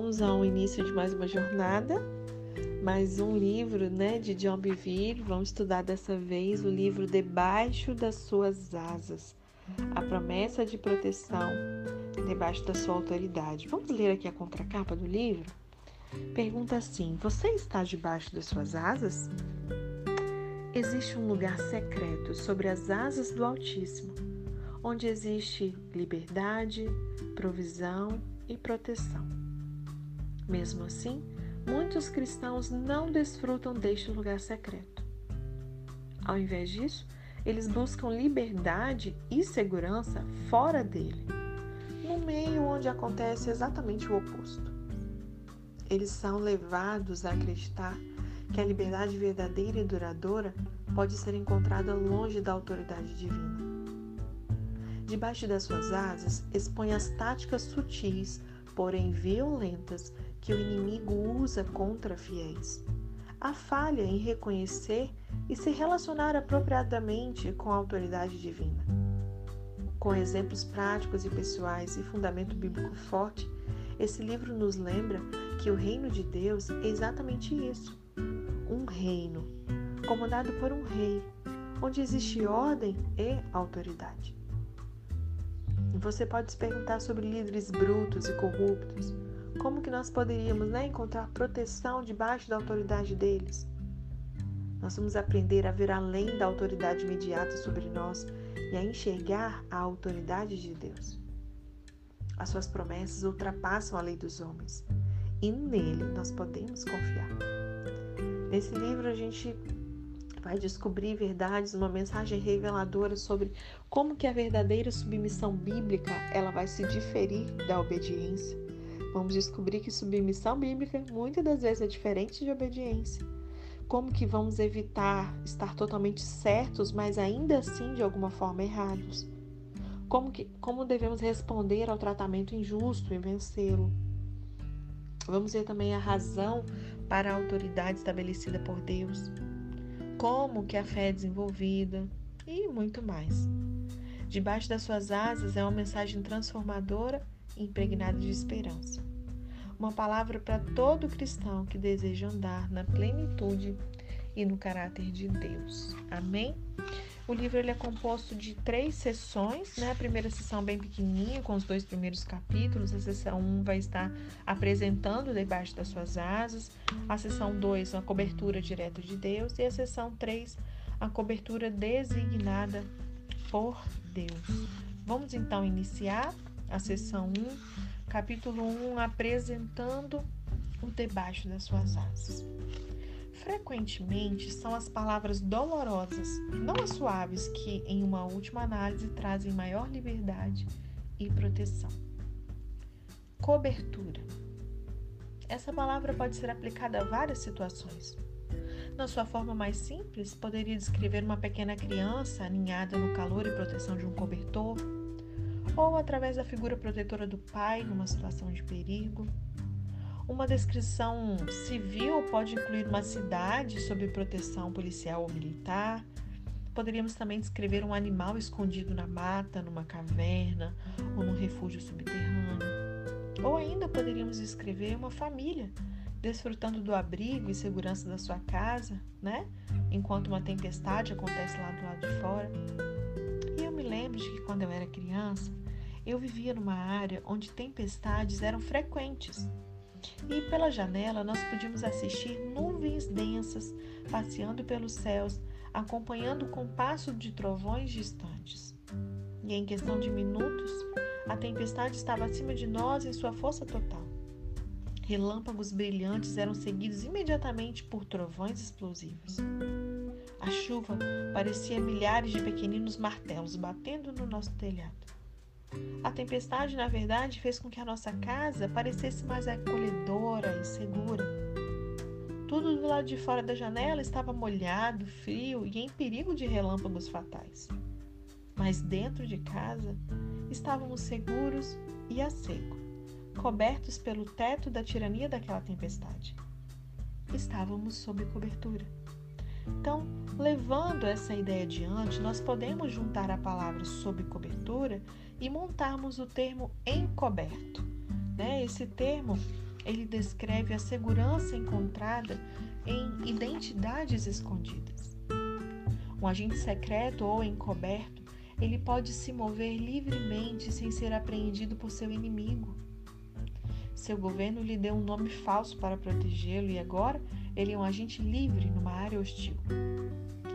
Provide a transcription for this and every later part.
vamos ao início de mais uma jornada, mais um livro né, de John Bevere. Vamos estudar dessa vez o livro Debaixo das Suas Asas, a promessa de proteção debaixo da sua autoridade. Vamos ler aqui a contracapa do livro? Pergunta assim: Você está debaixo das suas asas? Existe um lugar secreto sobre as asas do Altíssimo, onde existe liberdade, provisão e proteção. Mesmo assim, muitos cristãos não desfrutam deste lugar secreto. Ao invés disso, eles buscam liberdade e segurança fora dele, no meio onde acontece exatamente o oposto. Eles são levados a acreditar que a liberdade verdadeira e duradoura pode ser encontrada longe da autoridade divina. Debaixo das suas asas, expõe as táticas sutis porém violentas, que o inimigo usa contra fiéis. A falha em reconhecer e se relacionar apropriadamente com a autoridade divina. Com exemplos práticos e pessoais e fundamento bíblico forte, esse livro nos lembra que o reino de Deus é exatamente isso: um reino comandado por um rei, onde existe ordem e autoridade. Você pode se perguntar sobre líderes brutos e corruptos. Como que nós poderíamos né, encontrar proteção debaixo da autoridade deles? Nós vamos aprender a ver além da autoridade imediata sobre nós e a enxergar a autoridade de Deus. As suas promessas ultrapassam a lei dos homens e nele nós podemos confiar. Nesse livro a gente vai descobrir verdades, uma mensagem reveladora sobre como que a verdadeira submissão bíblica ela vai se diferir da obediência. Vamos descobrir que submissão bíblica muitas das vezes é diferente de obediência. Como que vamos evitar estar totalmente certos, mas ainda assim de alguma forma errados? Como, que, como devemos responder ao tratamento injusto e vencê-lo? Vamos ver também a razão para a autoridade estabelecida por Deus como que a fé é desenvolvida e muito mais. Debaixo das suas asas é uma mensagem transformadora impregnada de esperança. Uma palavra para todo cristão que deseja andar na plenitude e no caráter de Deus. Amém? O livro ele é composto de três sessões, né? A primeira sessão bem pequenininha, com os dois primeiros capítulos. A sessão 1 um vai estar apresentando debaixo das suas asas. A sessão 2, uma cobertura direta de Deus. E a sessão 3, a cobertura designada por Deus. Vamos então iniciar a sessão 1, capítulo 1, apresentando o debaixo das suas asas frequentemente são as palavras dolorosas, não as suaves, que, em uma última análise, trazem maior liberdade e proteção. Cobertura. Essa palavra pode ser aplicada a várias situações. Na sua forma mais simples, poderia descrever uma pequena criança aninhada no calor e proteção de um cobertor, ou através da figura protetora do pai numa situação de perigo uma descrição civil pode incluir uma cidade sob proteção policial ou militar. Poderíamos também descrever um animal escondido na mata, numa caverna ou num refúgio subterrâneo. Ou ainda poderíamos descrever uma família desfrutando do abrigo e segurança da sua casa, né? Enquanto uma tempestade acontece lá do lado de fora. E eu me lembro de que quando eu era criança, eu vivia numa área onde tempestades eram frequentes e pela janela nós podíamos assistir nuvens densas passeando pelos céus, acompanhando o compasso de trovões distantes. E em questão de minutos, a tempestade estava acima de nós em sua força total. Relâmpagos brilhantes eram seguidos imediatamente por trovões explosivos. A chuva parecia milhares de pequeninos martelos batendo no nosso telhado. A tempestade, na verdade, fez com que a nossa casa parecesse mais acolhedora e segura. Tudo do lado de fora da janela estava molhado, frio e em perigo de relâmpagos fatais. Mas dentro de casa estávamos seguros e a seco, cobertos pelo teto da tirania daquela tempestade. Estávamos sob cobertura. Então, levando essa ideia adiante, nós podemos juntar a palavra sob cobertura e montarmos o termo encoberto. Né? Esse termo ele descreve a segurança encontrada em identidades escondidas. Um agente secreto ou encoberto, ele pode se mover livremente sem ser apreendido por seu inimigo. Seu governo lhe deu um nome falso para protegê-lo e agora ele é um agente livre numa área hostil.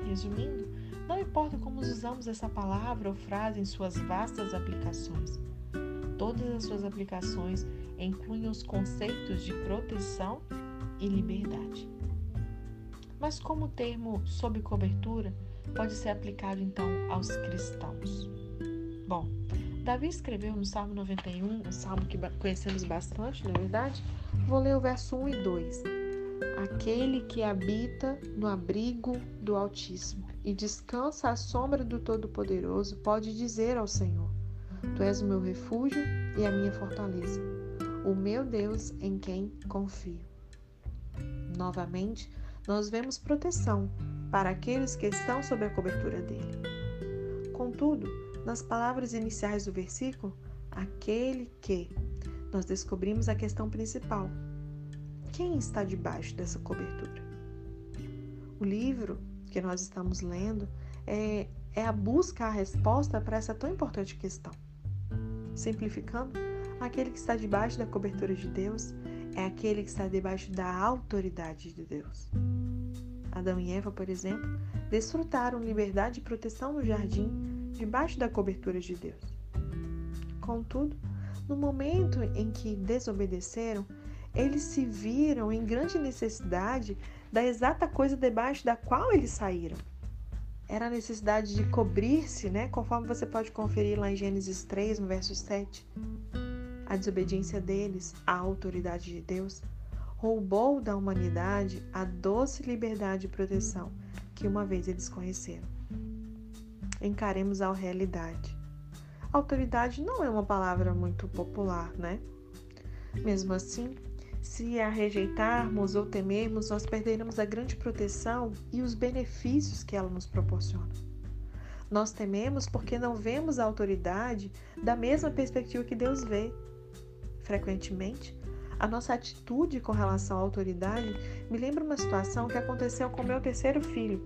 Resumindo, não importa como usamos essa palavra ou frase em suas vastas aplicações, todas as suas aplicações incluem os conceitos de proteção e liberdade. Mas como o termo sob cobertura pode ser aplicado então aos cristãos? Bom, Davi escreveu no Salmo 91, um salmo que conhecemos bastante, na é verdade. Vou ler o verso 1 e 2. Aquele que habita no abrigo do Altíssimo e descansa à sombra do Todo-Poderoso pode dizer ao Senhor: Tu és o meu refúgio e a minha fortaleza, o meu Deus em quem confio. Novamente, nós vemos proteção para aqueles que estão sob a cobertura dele. Contudo, nas palavras iniciais do versículo, aquele que, nós descobrimos a questão principal. Quem está debaixo dessa cobertura? O livro que nós estamos lendo é, é a busca a resposta para essa tão importante questão. Simplificando, aquele que está debaixo da cobertura de Deus é aquele que está debaixo da autoridade de Deus. Adão e Eva, por exemplo, desfrutaram liberdade e proteção no jardim debaixo da cobertura de Deus. Contudo, no momento em que desobedeceram, eles se viram em grande necessidade da exata coisa debaixo da qual eles saíram. Era a necessidade de cobrir-se, né? Conforme você pode conferir lá em Gênesis 3, no verso 7. A desobediência deles à autoridade de Deus roubou da humanidade a doce liberdade e proteção que uma vez eles conheceram. Encaremos a realidade. Autoridade não é uma palavra muito popular, né? Mesmo assim, se a rejeitarmos ou temermos, nós perderemos a grande proteção e os benefícios que ela nos proporciona. Nós tememos porque não vemos a autoridade da mesma perspectiva que Deus vê. Frequentemente, a nossa atitude com relação à autoridade me lembra uma situação que aconteceu com meu terceiro filho.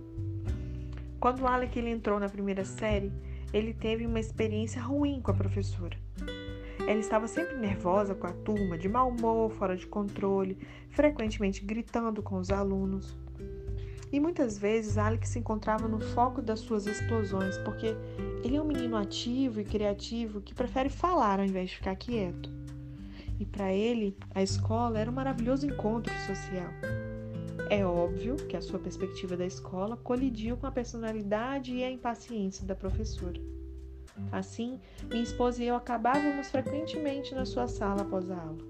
Quando o Alec ele entrou na primeira série, ele teve uma experiência ruim com a professora. Ela estava sempre nervosa com a turma, de mau humor, fora de controle, frequentemente gritando com os alunos. E muitas vezes Alec se encontrava no foco das suas explosões, porque ele é um menino ativo e criativo que prefere falar ao invés de ficar quieto e para ele a escola era um maravilhoso encontro social. É óbvio que a sua perspectiva da escola colidiu com a personalidade e a impaciência da professora. Assim, minha esposa e eu acabávamos frequentemente na sua sala após a aula.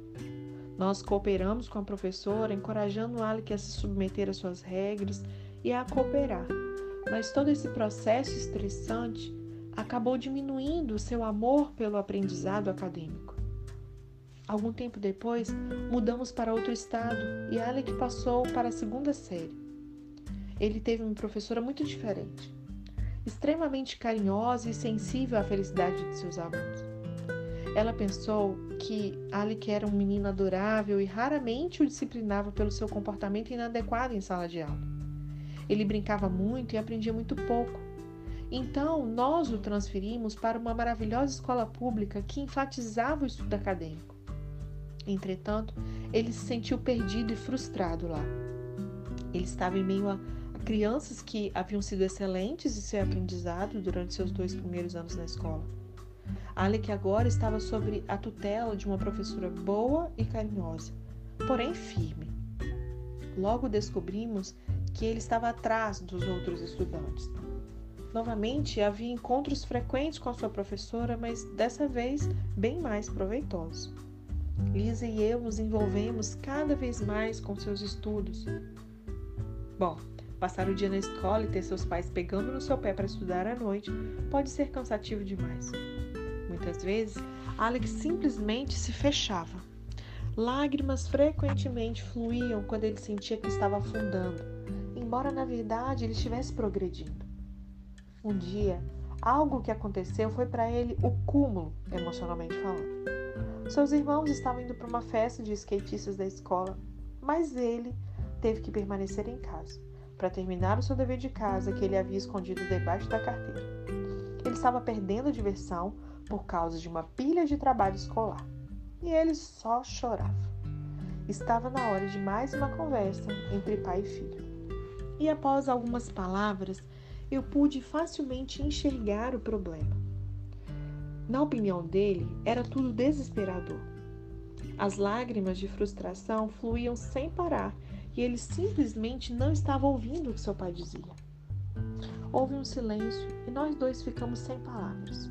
Nós cooperamos com a professora, encorajando Alec a se submeter às suas regras e a cooperar. Mas todo esse processo estressante acabou diminuindo o seu amor pelo aprendizado acadêmico. Algum tempo depois, mudamos para outro estado e Alec passou para a segunda série. Ele teve uma professora muito diferente, extremamente carinhosa e sensível à felicidade de seus alunos. Ela pensou que Alec era um menino adorável e raramente o disciplinava pelo seu comportamento inadequado em sala de aula. Ele brincava muito e aprendia muito pouco. Então, nós o transferimos para uma maravilhosa escola pública que enfatizava o estudo acadêmico. Entretanto, ele se sentiu perdido e frustrado lá. Ele estava em meio a, crianças que haviam sido excelentes em seu aprendizado durante seus dois primeiros anos na escola. Alec agora estava sob a tutela de uma professora boa e carinhosa, porém firme. Logo descobrimos que ele estava atrás dos outros estudantes. Novamente, havia encontros frequentes com a sua professora, mas dessa vez bem mais proveitosos. Lisa e eu nos envolvemos cada vez mais com seus estudos. Bom, passar o dia na escola e ter seus pais pegando no seu pé para estudar à noite pode ser cansativo demais. Muitas vezes, Alex simplesmente se fechava. Lágrimas frequentemente fluíam quando ele sentia que estava afundando, embora na verdade ele estivesse progredindo. Um dia, algo que aconteceu foi para ele o cúmulo, emocionalmente falando. Seus irmãos estavam indo para uma festa de skatistas da escola, mas ele teve que permanecer em casa para terminar o seu dever de casa que ele havia escondido debaixo da carteira. Ele estava perdendo a diversão por causa de uma pilha de trabalho escolar e ele só chorava. Estava na hora de mais uma conversa entre pai e filho. E após algumas palavras, eu pude facilmente enxergar o problema. Na opinião dele, era tudo desesperador. As lágrimas de frustração fluíam sem parar e ele simplesmente não estava ouvindo o que seu pai dizia. Houve um silêncio e nós dois ficamos sem palavras.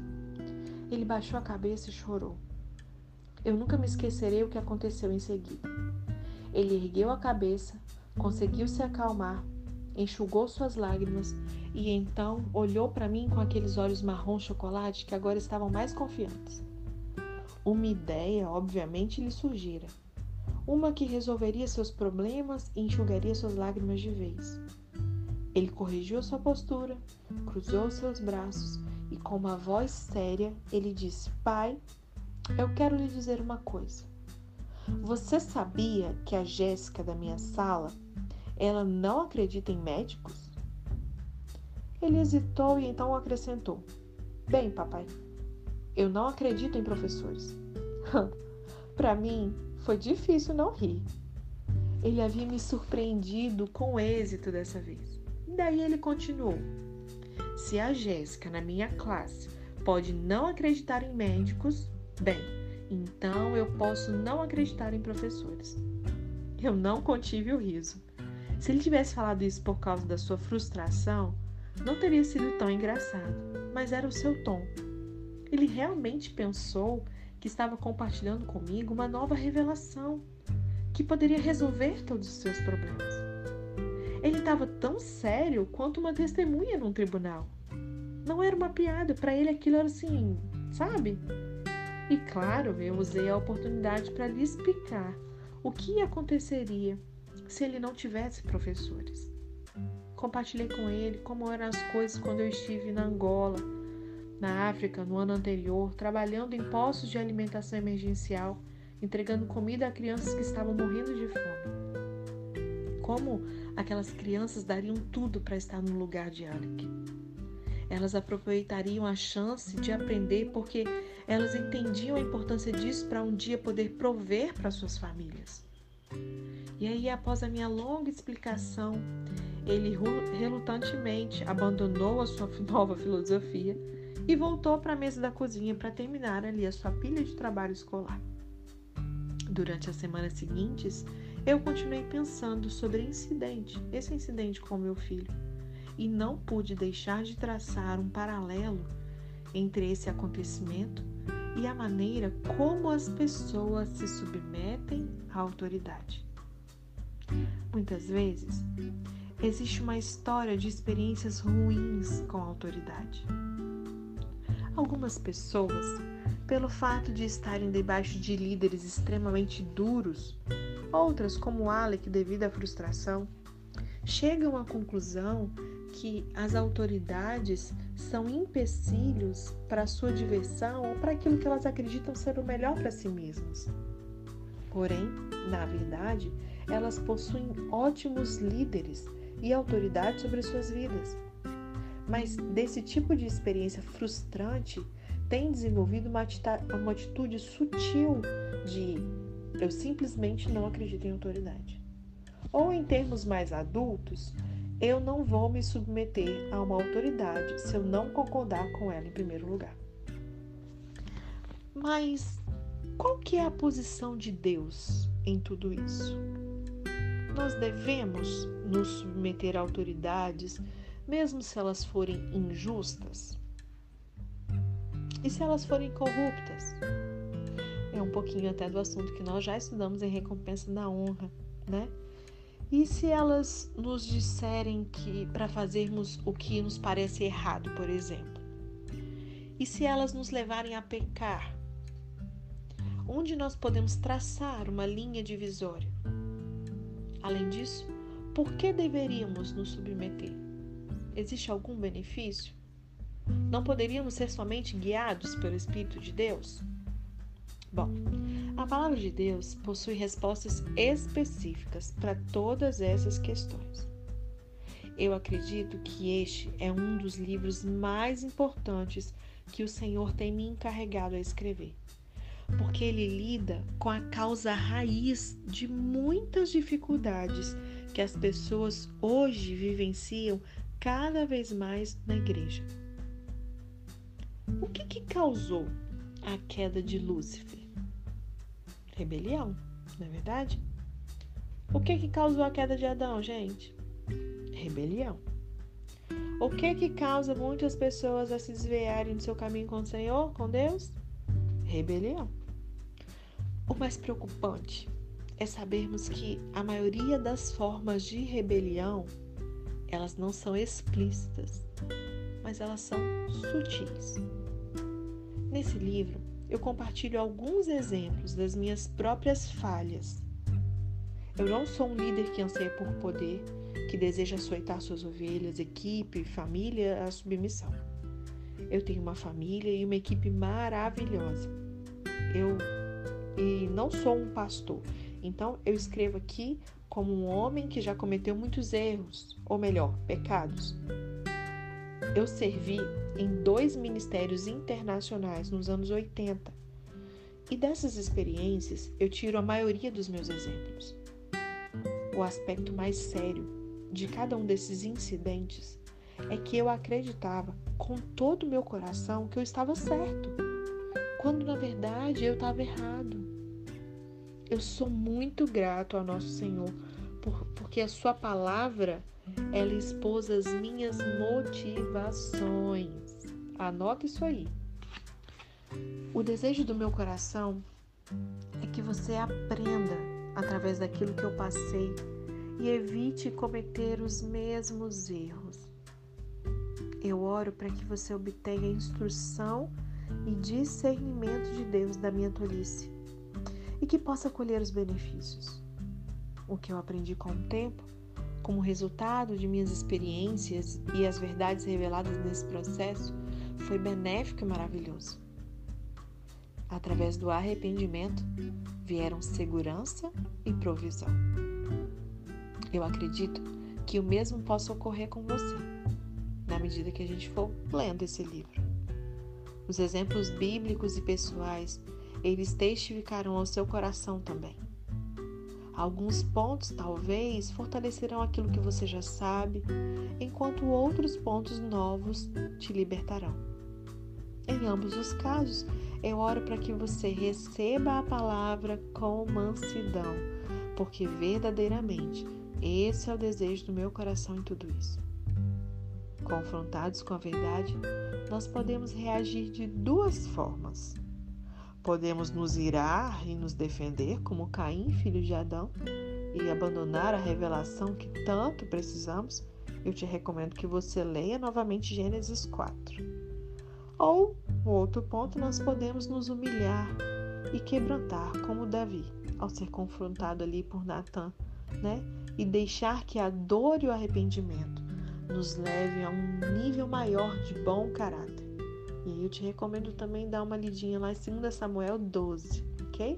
Ele baixou a cabeça e chorou. Eu nunca me esquecerei o que aconteceu em seguida. Ele ergueu a cabeça, conseguiu se acalmar, enxugou suas lágrimas e então olhou para mim com aqueles olhos marrom chocolate que agora estavam mais confiantes. Uma ideia, obviamente, lhe surgira. Uma que resolveria seus problemas e enxugaria suas lágrimas de vez. Ele corrigiu sua postura, cruzou seus braços e, com uma voz séria, ele disse: Pai, eu quero lhe dizer uma coisa. Você sabia que a Jéssica da minha sala, ela não acredita em médicos? Ele hesitou e então acrescentou: Bem, papai, eu não acredito em professores. Para mim, foi difícil não rir. Ele havia me surpreendido com êxito dessa vez. Daí ele continuou: Se a Jéssica na minha classe pode não acreditar em médicos, bem, então eu posso não acreditar em professores. Eu não contive o riso. Se ele tivesse falado isso por causa da sua frustração, não teria sido tão engraçado, mas era o seu tom. Ele realmente pensou que estava compartilhando comigo uma nova revelação que poderia resolver todos os seus problemas. Ele estava tão sério quanto uma testemunha num tribunal. Não era uma piada, para ele aquilo era assim, sabe? E claro, eu usei a oportunidade para lhe explicar o que aconteceria se ele não tivesse professores. Compartilhei com ele como eram as coisas quando eu estive na Angola, na África, no ano anterior, trabalhando em postos de alimentação emergencial, entregando comida a crianças que estavam morrendo de fome. Como aquelas crianças dariam tudo para estar no lugar de Alec. Elas aproveitariam a chance de aprender porque elas entendiam a importância disso para um dia poder prover para suas famílias. E aí, após a minha longa explicação, ele relutantemente abandonou a sua nova filosofia e voltou para a mesa da cozinha para terminar ali a sua pilha de trabalho escolar. Durante as semanas seguintes, eu continuei pensando sobre incidente, esse incidente com meu filho, e não pude deixar de traçar um paralelo entre esse acontecimento e a maneira como as pessoas se submetem à autoridade. Muitas vezes, existe uma história de experiências ruins com a autoridade. Algumas pessoas, pelo fato de estarem debaixo de líderes extremamente duros, outras, como Alec, devido à frustração, chegam à conclusão que as autoridades são empecilhos para sua diversão ou para aquilo que elas acreditam ser o melhor para si mesmas. Porém, na verdade, elas possuem ótimos líderes e autoridade sobre suas vidas. Mas desse tipo de experiência frustrante tem desenvolvido uma, uma atitude sutil de eu simplesmente não acredito em autoridade. Ou em termos mais adultos, eu não vou me submeter a uma autoridade se eu não concordar com ela em primeiro lugar. Mas qual que é a posição de Deus em tudo isso? Nós devemos nos submeter a autoridades, mesmo se elas forem injustas? E se elas forem corruptas? É um pouquinho até do assunto que nós já estudamos em recompensa da honra, né? E se elas nos disserem que para fazermos o que nos parece errado, por exemplo? E se elas nos levarem a pecar? Onde nós podemos traçar uma linha divisória? Além disso, por que deveríamos nos submeter? Existe algum benefício? Não poderíamos ser somente guiados pelo Espírito de Deus? Bom, A palavra de Deus possui respostas específicas para todas essas questões. Eu acredito que este é um dos livros mais importantes que o Senhor tem me encarregado a escrever, porque ele lida com a causa raiz de muitas dificuldades que as pessoas hoje vivenciam cada vez mais na igreja. O que, que causou a queda de Lúcifer? Rebelião, não é verdade? O que, que causou a queda de Adão, gente? rebelião. O que que causa muitas pessoas a se desviarem do seu caminho com o Senhor, com Deus? Rebelião. O mais preocupante é sabermos que a maioria das formas de rebelião, elas não são explícitas, mas elas são sutis. Nesse livro, eu compartilho alguns exemplos das minhas próprias falhas. Eu não sou um líder que anseia por poder, que deseja açoitar suas ovelhas, equipe, família à submissão. Eu tenho uma família e uma equipe maravilhosa. Eu e não sou um pastor. Então eu escrevo aqui como um homem que já cometeu muitos erros, ou melhor, pecados. Eu servi em dois ministérios internacionais nos anos 80. E dessas experiências eu tiro a maioria dos meus exemplos. O aspecto mais sério de cada um desses incidentes é que eu acreditava com todo o meu coração que eu estava certo, quando na verdade eu estava errado. Eu sou muito grato ao nosso Senhor por, porque a Sua palavra ela expôs as minhas motivações. Anota isso aí. O desejo do meu coração é que você aprenda através daquilo que eu passei e evite cometer os mesmos erros. Eu oro para que você obtenha instrução e discernimento de Deus da minha tolice e que possa colher os benefícios. O que eu aprendi com o tempo, como resultado de minhas experiências e as verdades reveladas nesse processo, foi benéfico e maravilhoso. Através do arrependimento vieram segurança e provisão. Eu acredito que o mesmo possa ocorrer com você, na medida que a gente for lendo esse livro. Os exemplos bíblicos e pessoais, eles testificarão ao seu coração também. Alguns pontos talvez fortalecerão aquilo que você já sabe, enquanto outros pontos novos te libertarão. Em ambos os casos, eu oro para que você receba a palavra com mansidão, porque verdadeiramente esse é o desejo do meu coração em tudo isso. Confrontados com a verdade, nós podemos reagir de duas formas. Podemos nos irar e nos defender, como Caim, filho de Adão, e abandonar a revelação que tanto precisamos. Eu te recomendo que você leia novamente Gênesis 4. Ou, outro ponto, nós podemos nos humilhar e quebrantar, como Davi, ao ser confrontado ali por Natan, né? e deixar que a dor e o arrependimento nos levem a um nível maior de bom caráter. E eu te recomendo também dar uma lidinha lá em 2 Samuel 12, ok?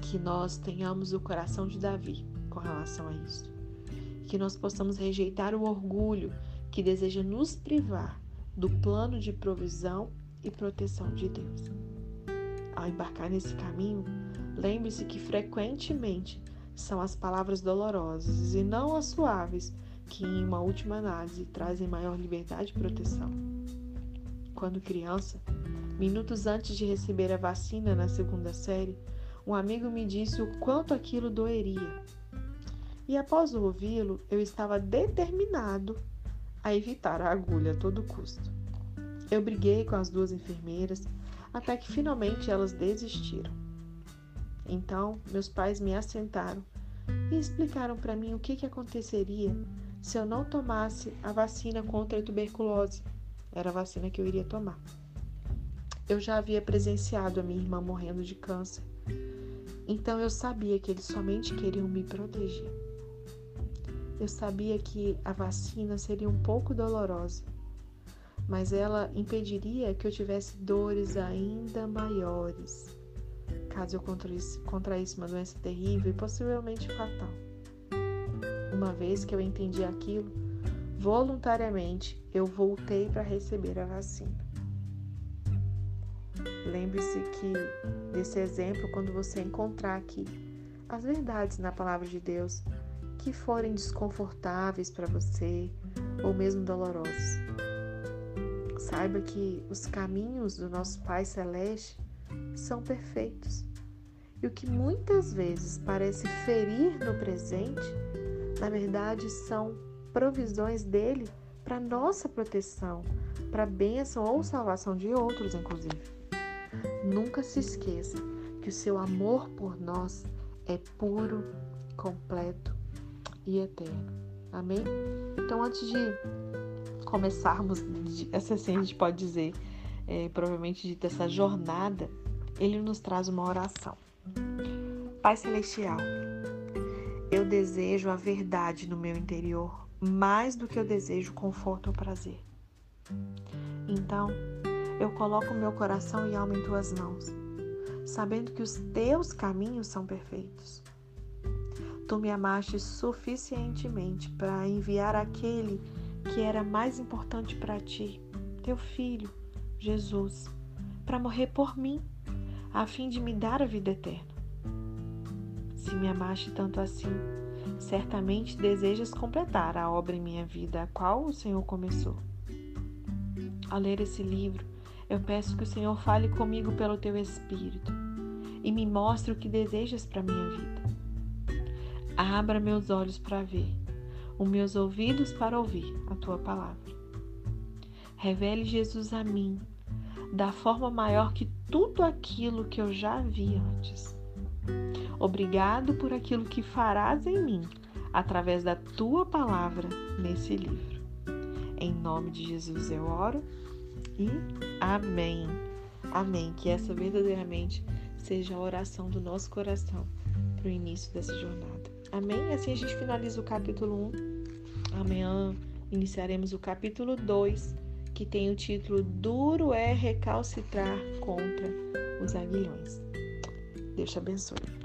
Que nós tenhamos o coração de Davi com relação a isso. Que nós possamos rejeitar o orgulho que deseja nos privar do plano de provisão e proteção de Deus. Ao embarcar nesse caminho, lembre-se que frequentemente são as palavras dolorosas e não as suaves que, em uma última análise, trazem maior liberdade e proteção. Quando criança, minutos antes de receber a vacina na segunda série, um amigo me disse o quanto aquilo doeria. E após ouvi-lo, eu estava determinado a evitar a agulha a todo custo. Eu briguei com as duas enfermeiras até que finalmente elas desistiram. Então, meus pais me assentaram e explicaram para mim o que, que aconteceria se eu não tomasse a vacina contra a tuberculose. Era a vacina que eu iria tomar. Eu já havia presenciado a minha irmã morrendo de câncer, então eu sabia que eles somente queriam me proteger. Eu sabia que a vacina seria um pouco dolorosa, mas ela impediria que eu tivesse dores ainda maiores caso eu contraísse uma doença terrível e possivelmente fatal. Uma vez que eu entendi aquilo, voluntariamente eu voltei para receber a vacina. Lembre-se que desse exemplo quando você encontrar aqui as verdades na palavra de Deus que forem desconfortáveis para você ou mesmo dolorosos. Saiba que os caminhos do nosso Pai Celeste são perfeitos. E o que muitas vezes parece ferir no presente, na verdade são provisões dele para nossa proteção, para a bênção ou salvação de outros, inclusive. Nunca se esqueça que o seu amor por nós é puro, completo e eterno. Amém? Então, antes de começarmos, essa assim a gente pode dizer, é, provavelmente dessa jornada, ele nos traz uma oração. Pai Celestial, eu desejo a verdade no meu interior mais do que eu desejo conforto ou prazer. Então, eu coloco meu coração e alma em tuas mãos, sabendo que os teus caminhos são perfeitos. Tu me amaste suficientemente para enviar aquele que era mais importante para ti, teu filho, Jesus, para morrer por mim, a fim de me dar a vida eterna. Se me amaste tanto assim, certamente desejas completar a obra em minha vida, a qual o Senhor começou. Ao ler esse livro, eu peço que o Senhor fale comigo pelo teu Espírito e me mostre o que desejas para minha vida. Abra meus olhos para ver, os meus ouvidos para ouvir a tua palavra. Revele Jesus a mim da forma maior que tudo aquilo que eu já vi antes. Obrigado por aquilo que farás em mim através da tua palavra nesse livro. Em nome de Jesus eu oro e amém. Amém. Que essa verdadeiramente seja a oração do nosso coração para o início dessa jornada. Amém? Assim a gente finaliza o capítulo 1. Amanhã iniciaremos o capítulo 2, que tem o título Duro é recalcitrar contra os aguilhões. Deus te abençoe.